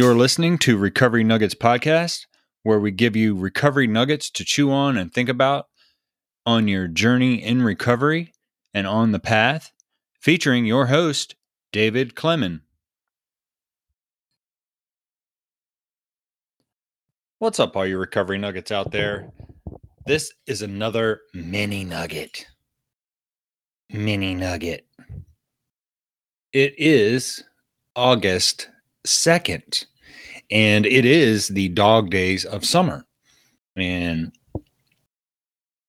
You're listening to Recovery Nuggets Podcast, where we give you recovery nuggets to chew on and think about on your journey in recovery and on the path, featuring your host, David Clemon. What's up, all your recovery nuggets out there? This is another mini nugget. Mini nugget. It is August 2nd, and it is the dog days of summer. And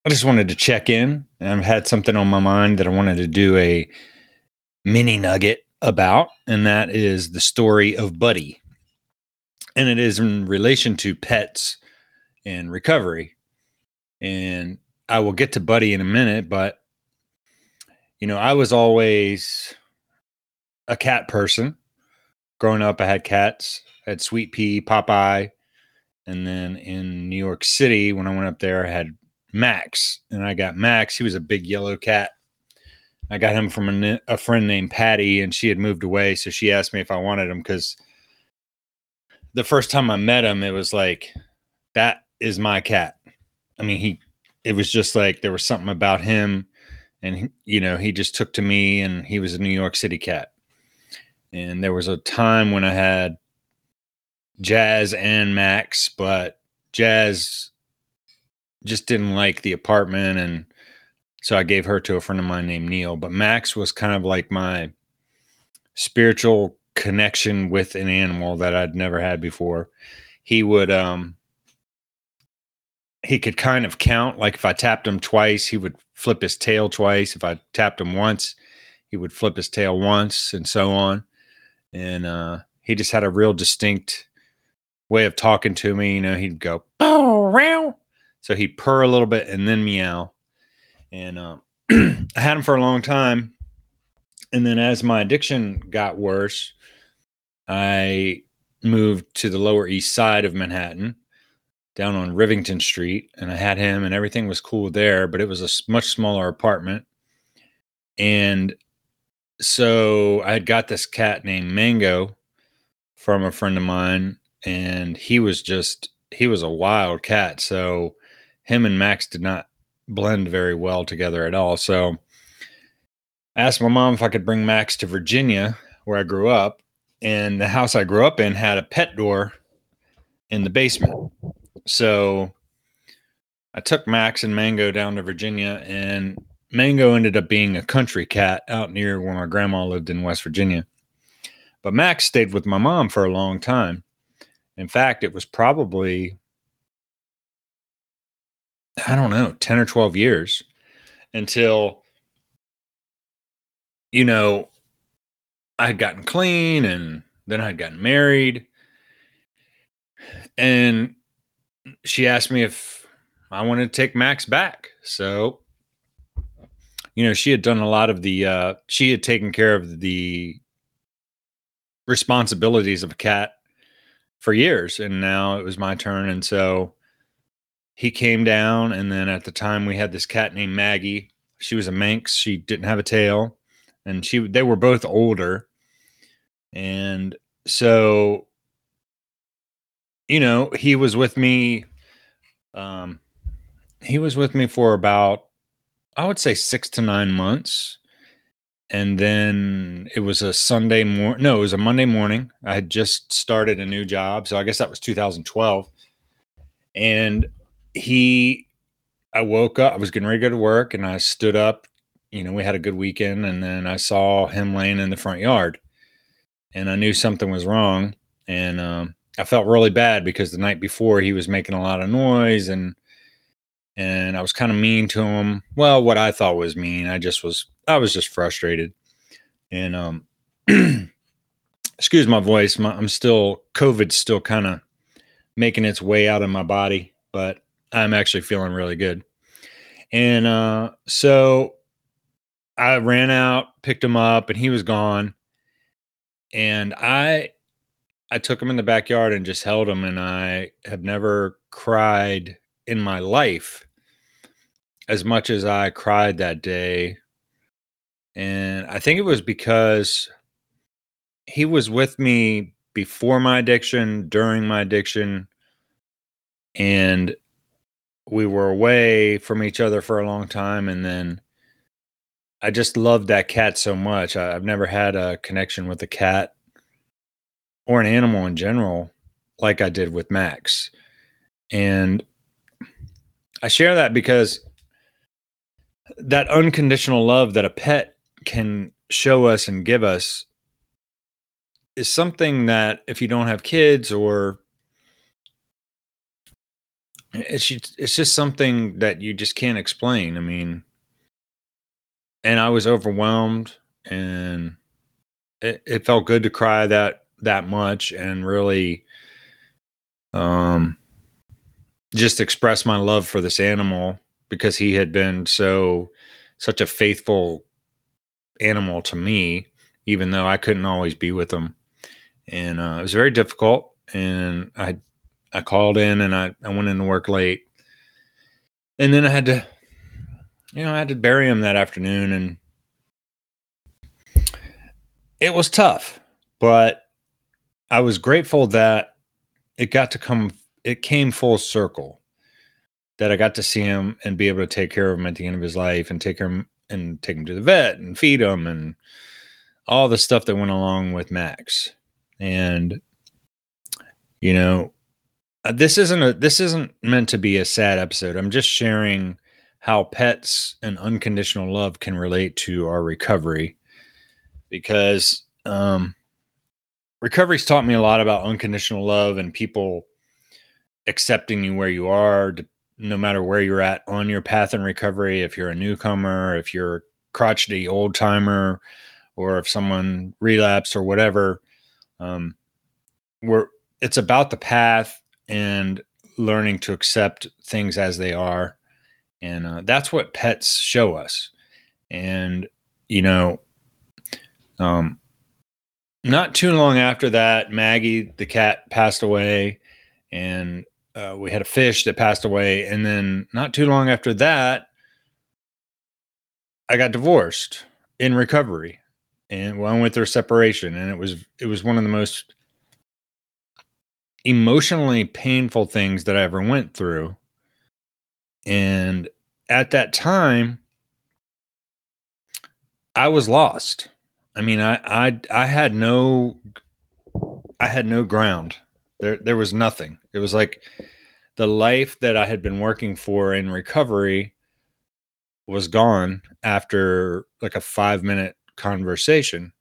I just wanted to check in. I've had something on my mind that I wanted to do a mini nugget about, and that is the story of Buddy. And it is in relation to pets and recovery. And I will get to Buddy in a minute, but you know, I was always a cat person. Growing up, I had cats. I had Sweet Pea, Popeye, and then in New York City, when I went up there, I had Max, and I got Max. He was a big yellow cat. I got him from a, a friend named Patty, and she had moved away, so she asked me if I wanted him because the first time I met him, it was like, that is my cat. I mean, he, it was just like there was something about him, and he, you know, he just took to me, and he was a New York City cat. And there was a time when I had Jazz and Max, but Jazz just didn't like the apartment and so I gave her to a friend of mine named Neil. But Max was kind of like my spiritual connection with an animal that I'd never had before. He would um he could kind of count like if I tapped him twice, he would flip his tail twice. If I tapped him once, he would flip his tail once and so on. And uh he just had a real distinct way of talking to me. You know, he'd go, oh. So he'd purr a little bit and then meow. And um, I had him for a long time. And then as my addiction got worse, I moved to the Lower East Side of Manhattan, down on Rivington Street, and I had him, and everything was cool there. But it was a much smaller apartment, and so I had got this cat named Mango from a friend of mine, and he was just he was a wild cat. So him and Max did not blend very well together at all. So I asked my mom if I could bring Max to Virginia, where I grew up, and the house I grew up in had a pet door in the basement. So I took Max and Mango down to Virginia, and Mango ended up being a country cat out near where my grandma lived in West Virginia. But Max stayed with my mom for a long time. In fact, it was probably, I don't know, 10 or 12 years until, you know, I had gotten clean and then I had gotten married. And she asked me if I wanted to take Max back. So, you know, she had done a lot of the, uh, she had taken care of the responsibilities of a cat for years and now it was my turn and so he came down and then at the time we had this cat named Maggie. She was a Manx. She didn't have a tail and she they were both older. And so you know he was with me um he was with me for about I would say 6 to 9 months and then it was a Sunday morning. No, it was a Monday morning. I had just started a new job, so I guess that was 2012. And he, I woke up. I was getting ready to go to work, and I stood up. You know, we had a good weekend, and then I saw him laying in the front yard, and I knew something was wrong. And um, I felt really bad because the night before he was making a lot of noise, and and I was kind of mean to him. Well, what I thought was mean. I just was I was just frustrated. And um excuse my voice. My, I'm still COVID's still kind of making its way out of my body, but I'm actually feeling really good. And uh so I ran out, picked him up, and he was gone. And I I took him in the backyard and just held him and I have never cried in my life as much as I cried that day and I think it was because he was with me before my addiction, during my addiction, and we were away from each other for a long time. And then I just loved that cat so much. I, I've never had a connection with a cat or an animal in general like I did with Max. And I share that because that unconditional love that a pet can show us and give us is something that if you don't have kids or it's it's just something that you just can't explain. I mean, and I was overwhelmed and it, it felt good to cry that that much and really um just express my love for this animal because he had been so such a faithful animal to me even though I couldn't always be with him. And uh, it was very difficult and I I called in and I, I went into work late. And then I had to you know I had to bury him that afternoon and it was tough but I was grateful that it got to come, it came full circle that I got to see him and be able to take care of him at the end of his life and take him and take him to the vet and feed him and all the stuff that went along with Max. And, you know, uh, this isn't a this isn't meant to be a sad episode. I'm just sharing how pets and unconditional love can relate to our recovery because um recovery's taught me a lot about unconditional love and people accepting you where you are no matter where you're at on your path in recovery if you're a newcomer if you're a crotchety old timer or if someone relapsed or whatever um, we're it's about the path and learning to accept things as they are. And uh, that's what pets show us. And you know um, not too long after that, Maggie, the cat, passed away, and uh, we had a fish that passed away. And then not too long after that, I got divorced in recovery, and well, I went through separation, and it was it was one of the most emotionally painful things that I ever went through. And at that time, I was lost. I mean, I I I had no I had no ground. There there was nothing. It was like the life that I had been working for in recovery was gone after like a 5 minute conversation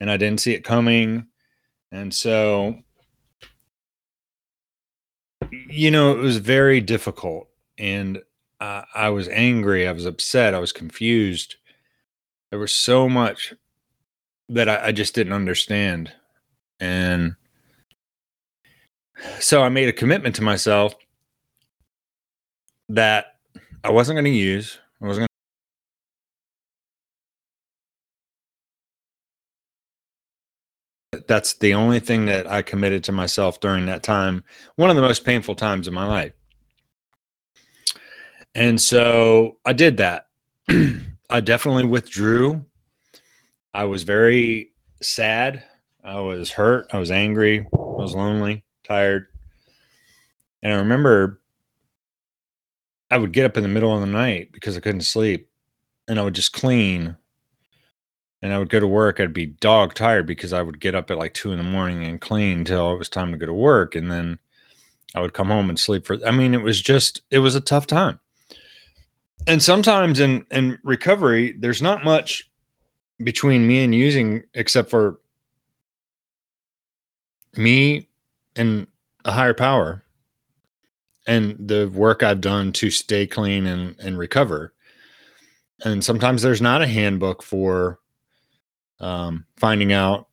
and I didn't see it coming. And so you know, it was very difficult and uh, I was angry, I was upset, I was confused. There was so much that I, I just didn't understand. And so I made a commitment to myself that I wasn't going to use. I wasn't going that's the only thing that I committed to myself during that time, one of the most painful times of my life. And so I did that. I definitely withdrew I was very sad. I was hurt. I was angry. I was lonely, tired. And I remember I would get up in the middle of the night because I couldn't sleep and I would just clean. And I would go to work. I'd be dog tired because I would get up at like two in the morning and clean until it was time to go to work. And then I would come home and sleep for, I mean, it was just, it was a tough time. And sometimes in, in recovery, there's not much between me and using except for me and a higher power and the work I've done to stay clean and, and recover. And sometimes there's not a handbook for um, finding out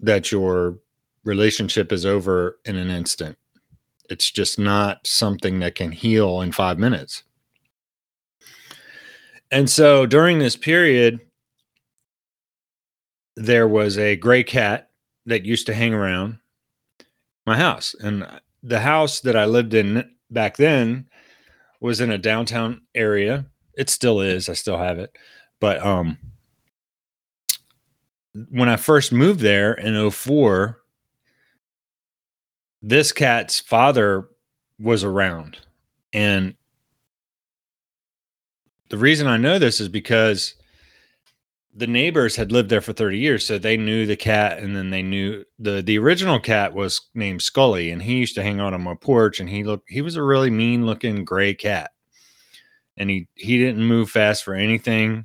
that your relationship is over in an instant. It's just not something that can heal in five minutes. And so during this period, there was a gray cat that used to hang around my house. And the house that I lived in back then was in a downtown area. It still is. I still have it. But um when I first moved there in 04, this cat's father was around. And the reason I know this is because the neighbors had lived there for 30 years so they knew the cat and then they knew the the original cat was named scully and he used to hang out on my porch and he looked he was a really mean looking gray cat. And he he didn't move fast for anything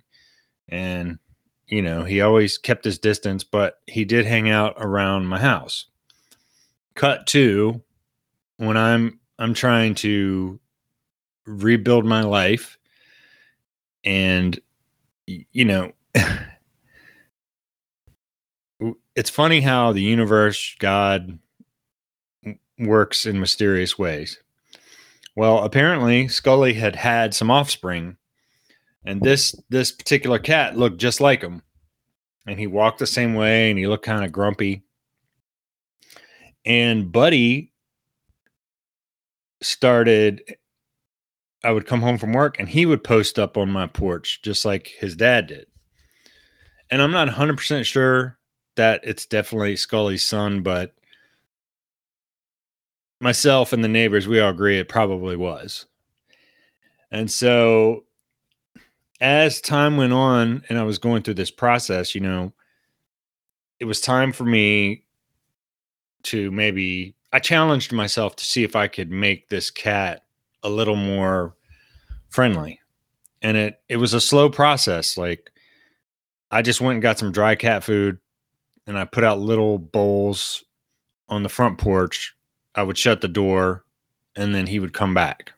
and you know he always kept his distance but he did hang out around my house. Cut to when i'm i'm trying to rebuild my life and you know it's funny how the universe, God, works in mysterious ways. Well, apparently Scully had had some offspring, and this this particular cat looked just like him, and he walked the same way, and he looked kind of grumpy. And Buddy started. I would come home from work, and he would post up on my porch just like his dad did and I'm not 100% sure that it's definitely Scully's son, but myself and the neighbors, we all agree it probably was. And so as time went on and I was going through this process, you know, it was time for me to maybe I challenged myself to see if I could make this cat a little more friendly. And it it was a slow process. Like I just went and got some dry cat food and I put out little bowls on the front porch. I would shut the door and then he would come back.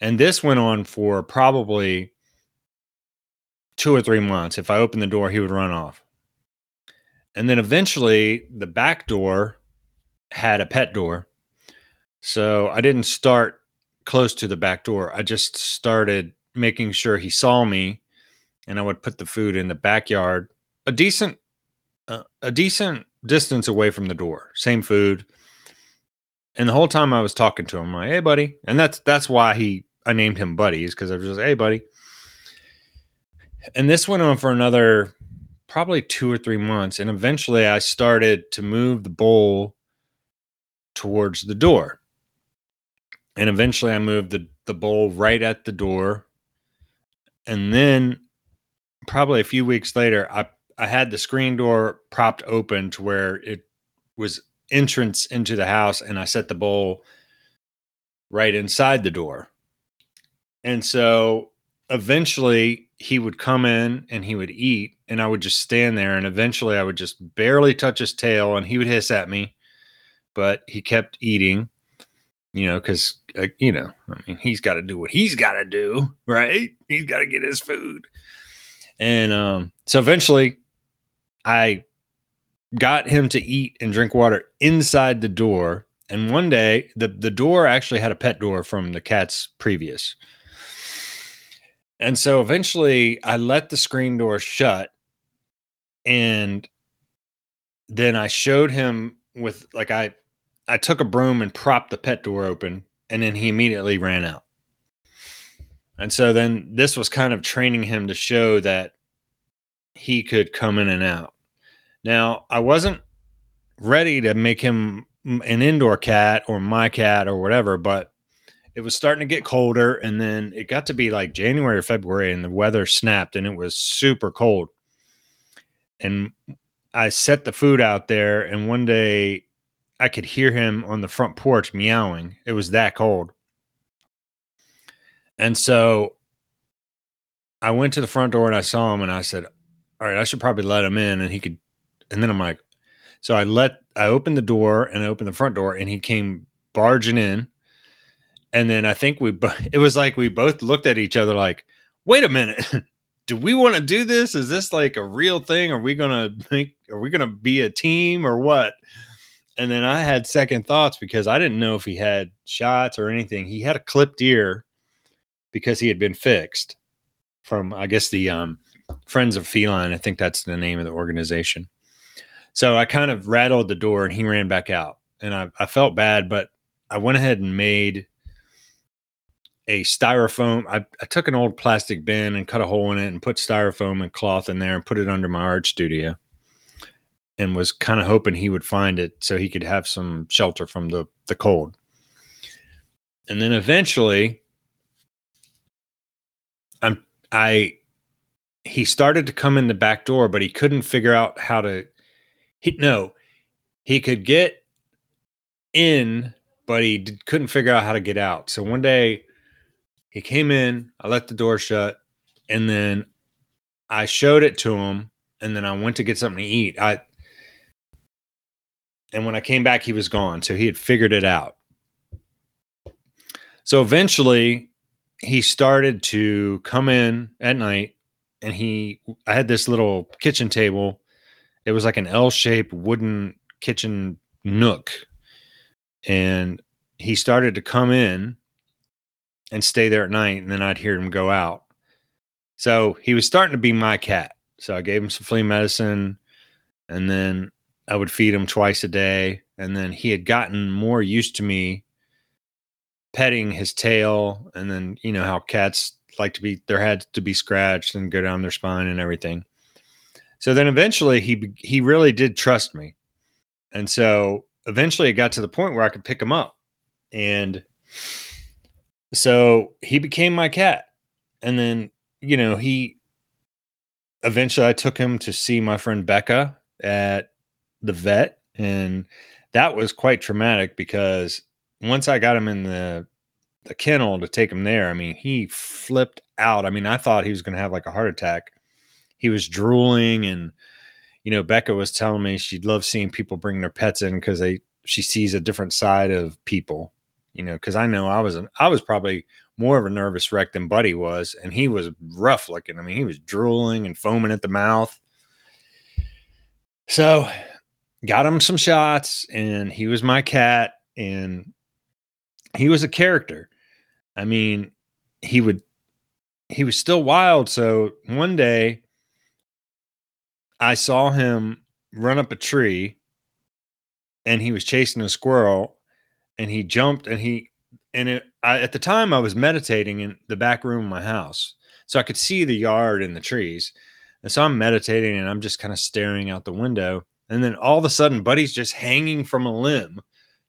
And this went on for probably two or three months. If I opened the door, he would run off. And then eventually the back door had a pet door. So I didn't start close to the back door. I just started making sure he saw me and I would put the food in the backyard, a decent, uh, a decent distance away from the door. Same food, and the whole time I was talking to him, I'm like, "Hey, buddy," and that's that's why he I named him Buddy is because I was just, "Hey, buddy." And this went on for another probably two or three months, and eventually I started to move the bowl towards the door. And eventually I moved the, the bowl right at the door. And then probably a few weeks later, I I had the screen door propped open to where it was entrance into the house, and I set the bowl right inside the door. And so eventually he would come in and he would eat, and I would just stand there, and eventually I would just barely touch his tail, and he would hiss at me, but he kept eating. You know, because uh, you know, I mean, he's got to do what he's got to do, right? He's got to get his food. And um, so eventually I got him to eat and drink water inside the door. And one day the, the door actually had a pet door from the cat's previous. And so eventually I let the screen door shut and then I showed him with like I I took a broom and propped the pet door open and then he immediately ran out. And so then this was kind of training him to show that he could come in and out. Now, I wasn't ready to make him an indoor cat or my cat or whatever, but it was starting to get colder. And then it got to be like January or February, and the weather snapped and it was super cold. And I set the food out there, and one day I could hear him on the front porch meowing. It was that cold. And so I went to the front door and I saw him and I said, All right, I should probably let him in. And he could, and then I'm like, so I let, I opened the door and I opened the front door and he came barging in. And then I think we, it was like we both looked at each other like, wait a minute. do we want to do this? Is this like a real thing? Are we to think, are we to be a team or what? And then I had second thoughts because I didn't know if he had shots or anything. He had a clipped ear because he had been fixed from I guess the um, Friends of Feline. I think that's the name of the organization. So I kind of rattled the door and he ran back out. And I, I felt bad, but I went ahead and made a styrofoam. I, I, took an old plastic bin and cut a hole in it and put styrofoam and cloth in there and put it under my art studio. and was kind of hoping he would find it so he could have some shelter from the the cold. And then eventually I'm I he started to come in the back door, but he couldn't figure out how to he no, he could get in, but he did, couldn't figure out how to get out. So one day he came in, I let the door shut, and then I showed it to him, and then I went to get something to eat. I and when I came back, he was gone. So he had figured it out. So eventually he started to come in at night and he I had this little kitchen table. It was like an L-shaped wooden kitchen nook. And he started to come in and stay there at night and then I'd hear him go out. So he was starting to be my cat. So I gave him some flea medicine and then I would feed him twice a day. And then he had gotten more used to me petting his tail. And then, you know, how cats like to be, their heads to be scratched and go down their spine and everything. So then eventually he, he really did trust me. And so eventually it got to the point where I could pick him up. And so he became my cat. And then, you know, he eventually I took him to see my friend Becca at the vet and that was quite traumatic because once I got him in the the kennel to take him there, I mean, he flipped out. I mean, I thought he was going to have like a heart attack. He was drooling and you know, Becca was telling me she loves seeing people bring their pets in cuz they she sees a different side of people, you know, cuz I know I was I was probably more of a nervous wreck than Buddy was and he was rough looking. I mean, he was drooling and foaming at the mouth. So, got him some shots and he was my cat and he was a character. I mean, he would he was still wild. So one day I saw him run up a tree and he was chasing a squirrel and he jumped and he and it I, at the time I was meditating in the back room of my house. So I could see the yard and the trees. And so I'm meditating and I'm just kind of staring out the window and then all of a sudden, Buddy's just hanging from a limb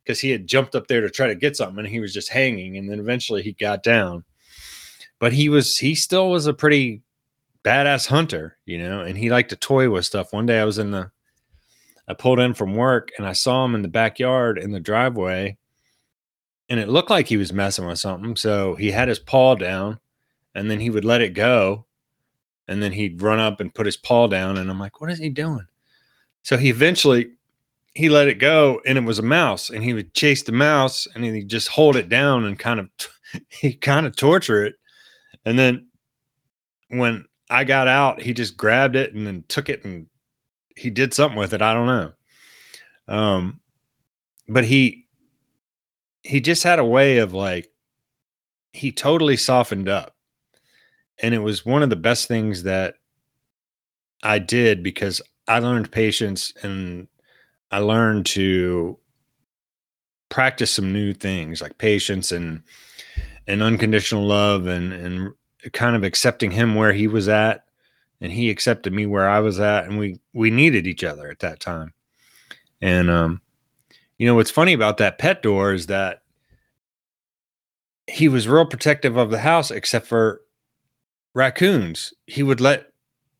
because he had jumped up there to try to get something and he was just hanging. And then eventually he got down. But he was, he still was a pretty badass hunter, you know, and he liked to toy with stuff. One day I was in the, I pulled in from work and I saw him in the backyard in the driveway and it looked like he was messing with something. So he had his paw down and then he would let it go and then he'd run up and put his paw down and I'm like, what is he doing? So he eventually he let it go and it was a mouse and he would chase the mouse and he'd just hold it down and kind of he kind of torture it. And then when I got out, he just grabbed it and then took it and he did something with it. I don't know. Um but he he just had a way of like he totally softened up. And it was one of the best things that I did because I learned patience and I learned to practice some new things like patience and and unconditional love and and kind of accepting him where he was at and he accepted me where I was at and we we needed each other at that time. And um you know what's funny about that pet door is that he was real protective of the house except for raccoons. He would let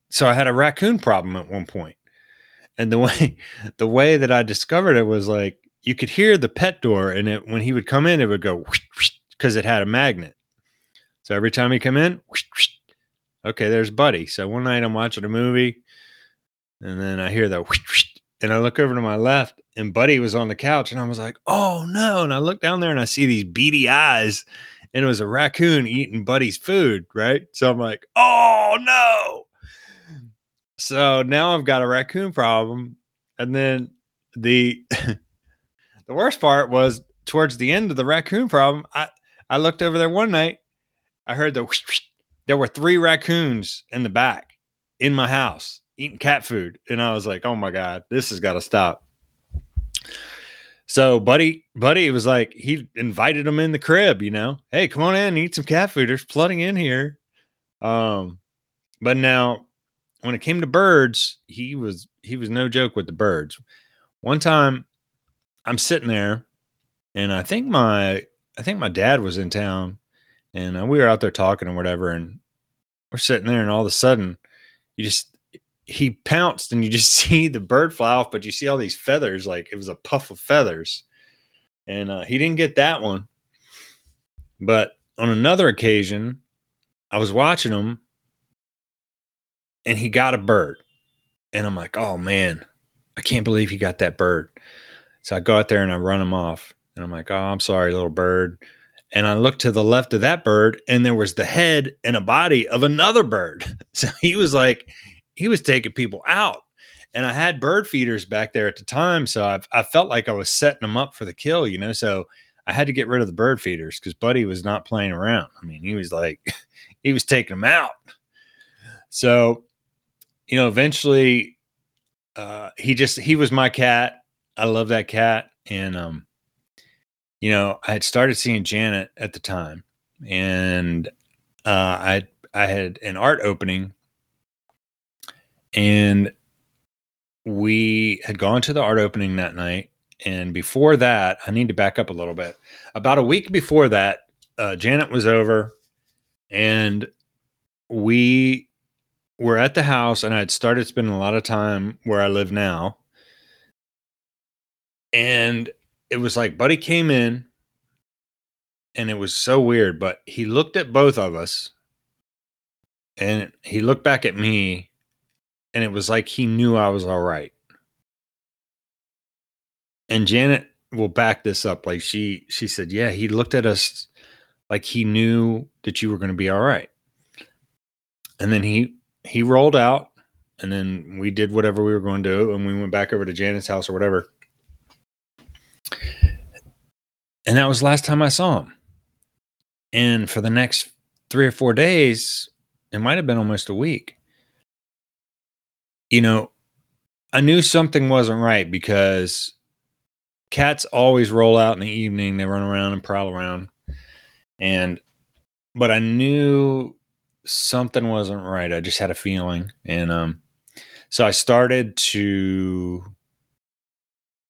so I had a raccoon problem at one point and the way the way that I discovered it was like you could hear the pet door, and it when he would come in, it would go because it had a magnet. So every time he come in, okay, there's Buddy. So one night I'm watching a movie, and then I hear the and I look over to my left, and Buddy was on the couch, and I was like, "Oh no!" And I look down there, and I see these beady eyes, and it was a raccoon eating Buddy's food. Right? So I'm like, "Oh no!" So now I've got a raccoon problem. And then the the worst part was towards the end of the raccoon problem, I, I looked over there one night. I heard the whoosh, whoosh, there were three raccoons in the back in my house eating cat food. And I was like, oh my God, this has got to stop. So buddy, buddy was like, he invited them in the crib, you know, hey, come on in, eat some cat food. There's flooding in here. Um, but now when it came to birds, he was he was no joke with the birds. One time I'm sitting there and I think my I think my dad was in town and uh, we were out there talking or whatever and we're sitting there and all of a sudden you just he pounced and you just see the bird fly off but you see all these feathers like it was a puff of feathers and uh, he didn't get that one but on another occasion i was watching him and he got a bird and i'm like oh man i can't believe he got that bird so i go out there and i run him off and i'm like oh i'm sorry little bird and I looked to the left of that bird, and there was the head and a body of another bird. So he was like, he was taking people out. And I had bird feeders back there at the time. So I, I felt like I was setting them up for the kill, you know? So I had to get rid of the bird feeders because Buddy was not playing around. I mean, he was like, he was taking them out. So, you know, eventually uh, he just, he was my cat. I love that cat. And, um, you know, I had started seeing Janet at the time, and uh, I I had an art opening, and we had gone to the art opening that night. And before that, I need to back up a little bit. About a week before that, uh, Janet was over, and we were at the house, and I had started spending a lot of time where I live now. And it was like Buddy came in and it was so weird, but he looked at both of us and he looked back at me and it was like he knew I was all right. And Janet will back this up like she she said, "Yeah, he looked at us like he knew that you were going to be all right." And then he he rolled out and then we did whatever we were going to do and we went back over to Janet's house or whatever and that was the last time I saw him. And for the next three or four days, it might have been almost a week. You know, I knew something wasn't right because cats always roll out in the evening. They run around and prowl around. And, but I knew something wasn't right. I just had a feeling. And, um, so I started to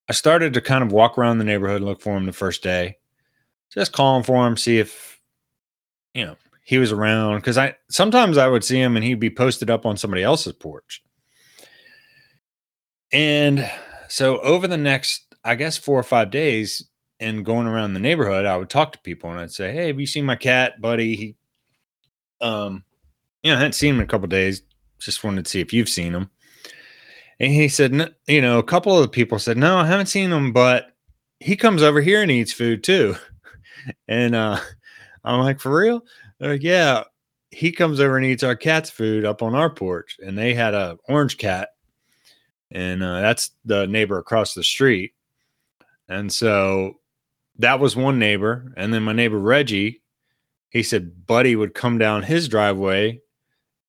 I started to kind of walk around the neighborhood and look for him the first day. Just calling for him, see if you know he was around. Because I sometimes I would see him and he'd be posted up on somebody else's porch. And so over the next, I guess, four or five days, and going around the neighborhood, I would talk to people and I'd say, "Hey, have you seen my cat, buddy?" He, um, know, I hadn't seen him in a couple days. Just wanted to see if you've seen him. And he said, you know, a couple of the people said, no, I haven't seen him, but he comes over here and eats food too. and uh, I'm like, for real? They're like, yeah, he comes over and eats our cat's food up on our porch. And they had a orange cat, and uh, that's the neighbor across the street. And so that was one neighbor. And then my neighbor Reggie, he said Buddy would come down his driveway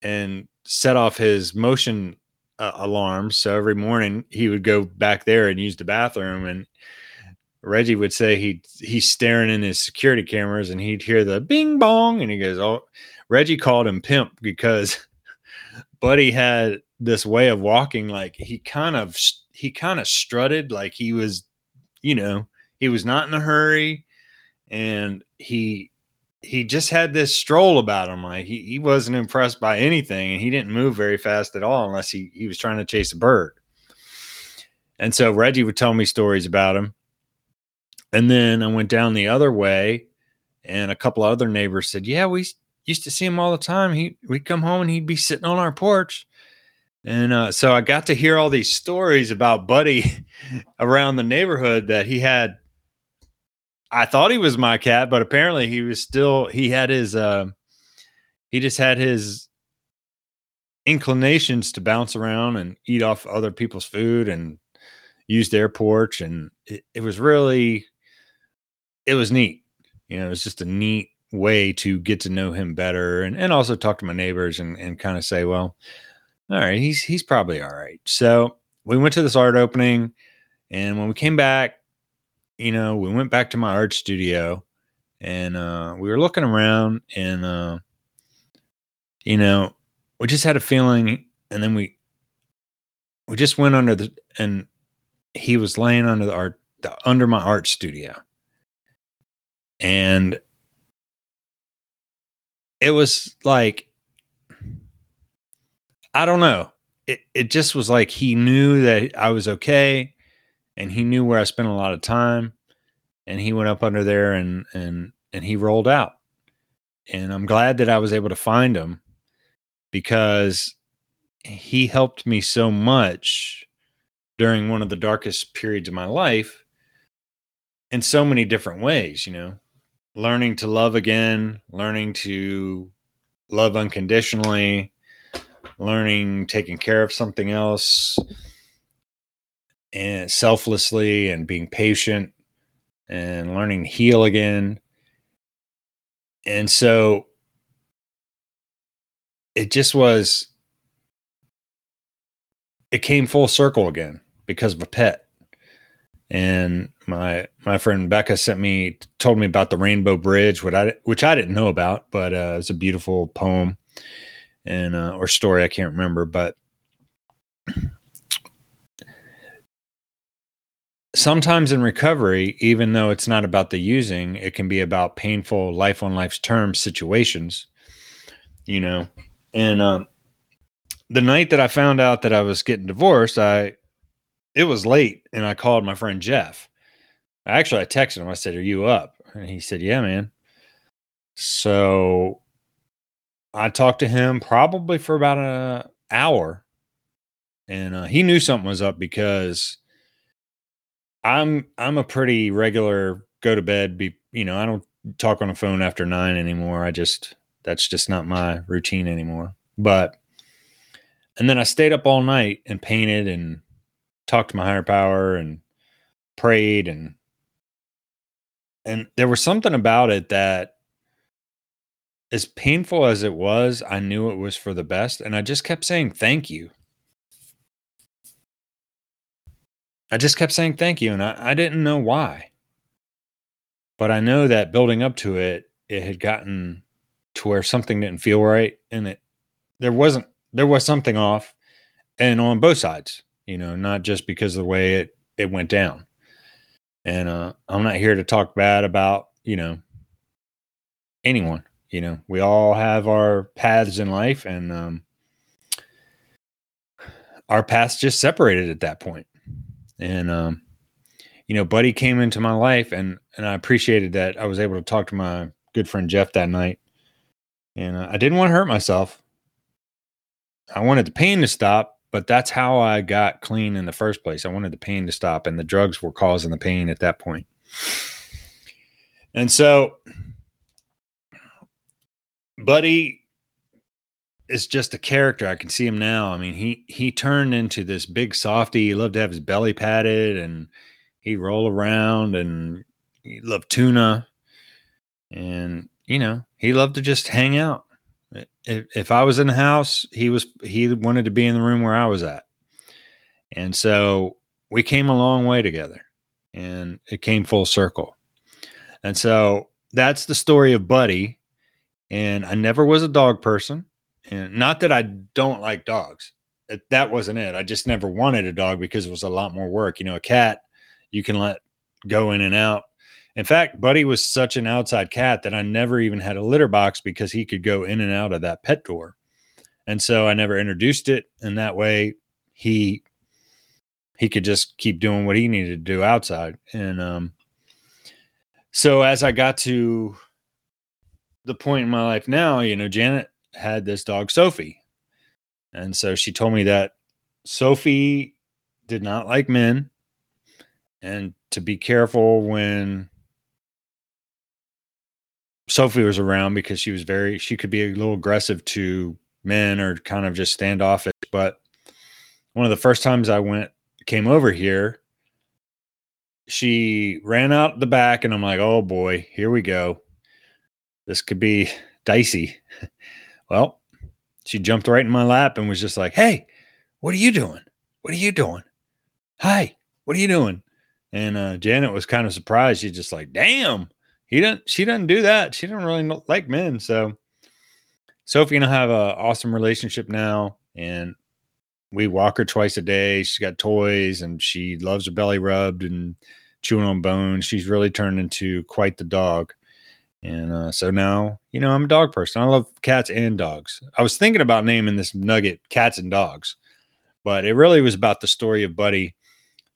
and set off his motion uh, alarms. So every morning he would go back there and use the bathroom, and Reggie would say he he's staring in his security cameras, and he'd hear the bing bong, and he goes, "Oh." Reggie called him pimp because Buddy had this way of walking, like he kind of he kind of strutted, like he was, you know, he was not in a hurry, and he he just had this stroll about him. Like he, he wasn't impressed by anything and he didn't move very fast at all unless he, he was trying to chase a bird. And so Reggie would tell me stories about him. And then I went down the other way and a couple other neighbors said, Yeah, we used to see him all the time. He we'd come home and he'd be sitting on our porch. And uh, so I got to hear all these stories about Buddy around the neighborhood that he had I thought he was my cat, but apparently he was still he had his uh he just had his inclinations to bounce around and eat off other people's food and use their porch and it, it was really it was neat. You know, it was just a neat way to get to know him better and, and also talk to my neighbors and, and kind of say, well, all right, he's he's probably all right. So we went to this art opening and when we came back, you know, we went back to my art studio and uh, we were looking around and, uh, you know, we just had a feeling and then we we just went under the and he was laying under the art the, under my art studio. And it was like i don't know. It, it just was like he knew that i was okay and he knew where i spent a lot of time and he went up under there and and and he rolled out. And i'm glad that i was able to find him because he helped me so much during one of the darkest periods of my life in so many different ways, you know, learning to love again, learning to love unconditionally, learning taking care of something else and selflessly and being patient and learning to heal again. And so it just was it came full circle again because of a pet. And my my friend Becca sent me told me about the Rainbow Bridge, which I which I didn't know about, but uh, it's a beautiful poem and uh, or story I can't remember, but sometimes in recovery, even though it's not about the using, it can be about painful life on life's terms situations, you know. And um, the night that I found out that I was getting divorced, I it was late and I called my friend Jeff. Actually, I texted him. I said, "Are you up?" And he said, "Yeah, man." So I talked to him probably for about an hour, and uh, he knew something was up because I'm I'm a pretty regular go to bed. Be you know I don't talk on the phone after nine anymore. I just that's just not my routine anymore. But and then I stayed up all night and painted and talked to my higher power and prayed and and there was something about it that as painful as it was, I knew it was for the best and I just kept saying thank you. I just kept saying thank you and I, I didn't know why. But I know that building up to it, it had gotten to where something didn't feel right and it there wasn't there was something off and on both sides, you know, not just because of the way it, it went down. And uh, I'm not here to talk bad about, you know, anyone. You know, we all have our paths in life and um, our paths just separated at that point. And, um, you know, Buddy came into my life and, and I appreciated that I was able to talk to my good friend Jeff that night. And uh, I didn't want to hurt myself. I wanted the pain to stop, but that's how I got clean in the first place. I wanted the pain to stop, and the drugs were causing the pain at that point. And so, Buddy is just a character. I can see him now. I mean, he he turned into this big softy. He loved to have his belly padded, and he'd roll around, and he loved tuna, and you know, he loved to just hang out if, if I was in the house, he was he wanted to be in the room where I was at. And so we came a long way together and it came full circle. And so that's the story of Buddy. And I never was a dog person. And not that I don't like dogs. That wasn't it. I just never wanted a dog because it was a lot more work. You know, a cat you can let go in and out in fact, Buddy was such an outside cat that I never even had a litter box because he could go in and out of that pet door. And so I never introduced it. And that way he he could just keep doing what he needed to do outside. And um so as I got to the point in my life now, you know, Janet had this dog Sophie. And so she told me that Sophie did not like men and to be careful when Sophie was around because she was very she could be a little aggressive to men or kind of just standoffish. But one of the first times I went came over here, she ran out the back, and I'm like, oh boy, here we go. This could be dicey. well, she jumped right in my lap and was just like, hey, what are you doing? What are you doing? Hi, what are you doing? And uh, Janet was kind of surprised. She's just like, damn he doesn't she doesn't do that she doesn't really like men so sophie and i have an awesome relationship now and we walk her twice a day. She's got toys and she loves her belly rubbed and chewing on bones. She's really turned into quite the dog. And uh, so now, you know, I'm a dog person. I love cats and dogs. I was thinking about naming this nugget cats and dogs, but it really was about the story of Buddy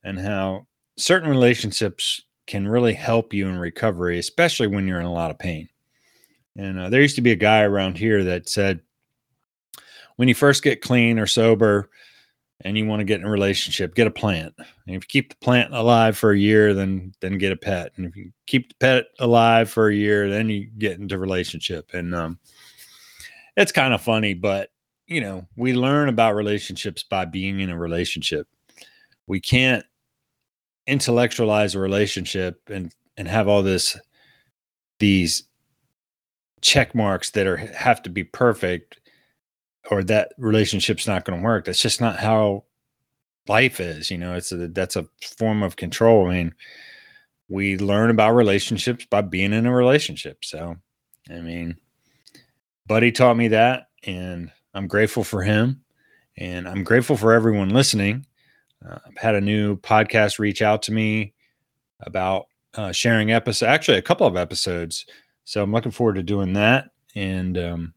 and how certain relationships can really help you in recovery, especially when you're in a lot of pain. And uh, there used to be a guy around here that said, when you first get clean or sober and you want to get in a relationship, get a plant. And if you keep the plant alive for a year, then then get a pet. And if you keep the pet alive for a year, then you get into relationship. And um, it's kind of funny, but you know, we learn about relationships by being in a relationship. We can't intellectualize a relationship and and have all this these check marks that are have to be perfect or that relationship's not going to work that's just not how life is you know it's a that's a form of control i mean we learn about relationships by being in a relationship so i mean buddy taught me that and i'm grateful for him and i'm grateful for everyone listening uh, I've had a new podcast reach out to me about uh, sharing episodes, actually, a couple of episodes. So I'm looking forward to doing that. And, um,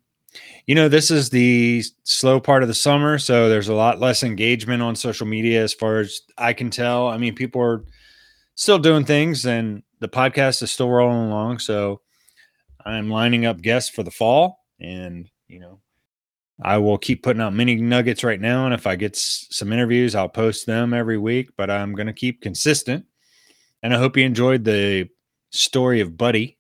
you know, this is the slow part of the summer. So there's a lot less engagement on social media as far as I can tell. I mean, people are still doing things and the podcast is still rolling along. So I'm lining up guests for the fall. And, you know, I will keep putting out mini nuggets right now. And if I get s- some interviews, I'll post them every week, but I'm going to keep consistent. And I hope you enjoyed the story of Buddy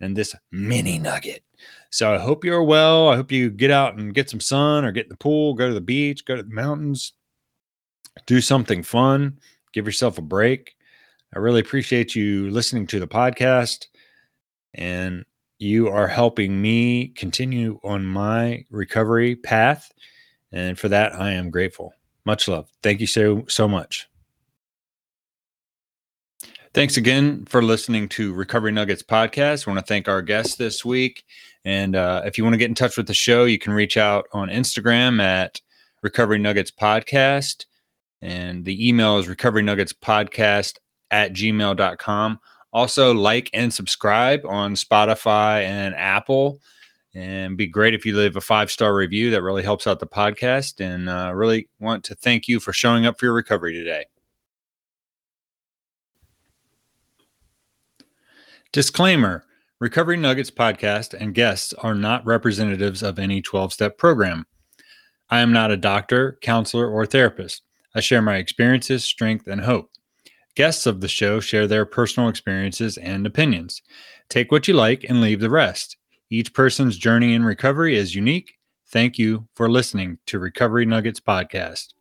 and this mini nugget. So I hope you're well. I hope you get out and get some sun or get in the pool, go to the beach, go to the mountains, do something fun, give yourself a break. I really appreciate you listening to the podcast. And you are helping me continue on my recovery path. And for that, I am grateful. Much love. Thank you so, so much. Thanks again for listening to Recovery Nuggets podcast. I want to thank our guests this week. And uh, if you want to get in touch with the show, you can reach out on Instagram at Recovery Nuggets Podcast. And the email is recovery nuggets podcast at gmail.com. Also, like and subscribe on Spotify and Apple. And be great if you leave a five star review. That really helps out the podcast. And uh, really want to thank you for showing up for your recovery today. Disclaimer Recovery Nuggets podcast and guests are not representatives of any 12 step program. I am not a doctor, counselor, or therapist. I share my experiences, strength, and hope. Guests of the show share their personal experiences and opinions. Take what you like and leave the rest. Each person's journey in recovery is unique. Thank you for listening to Recovery Nuggets Podcast.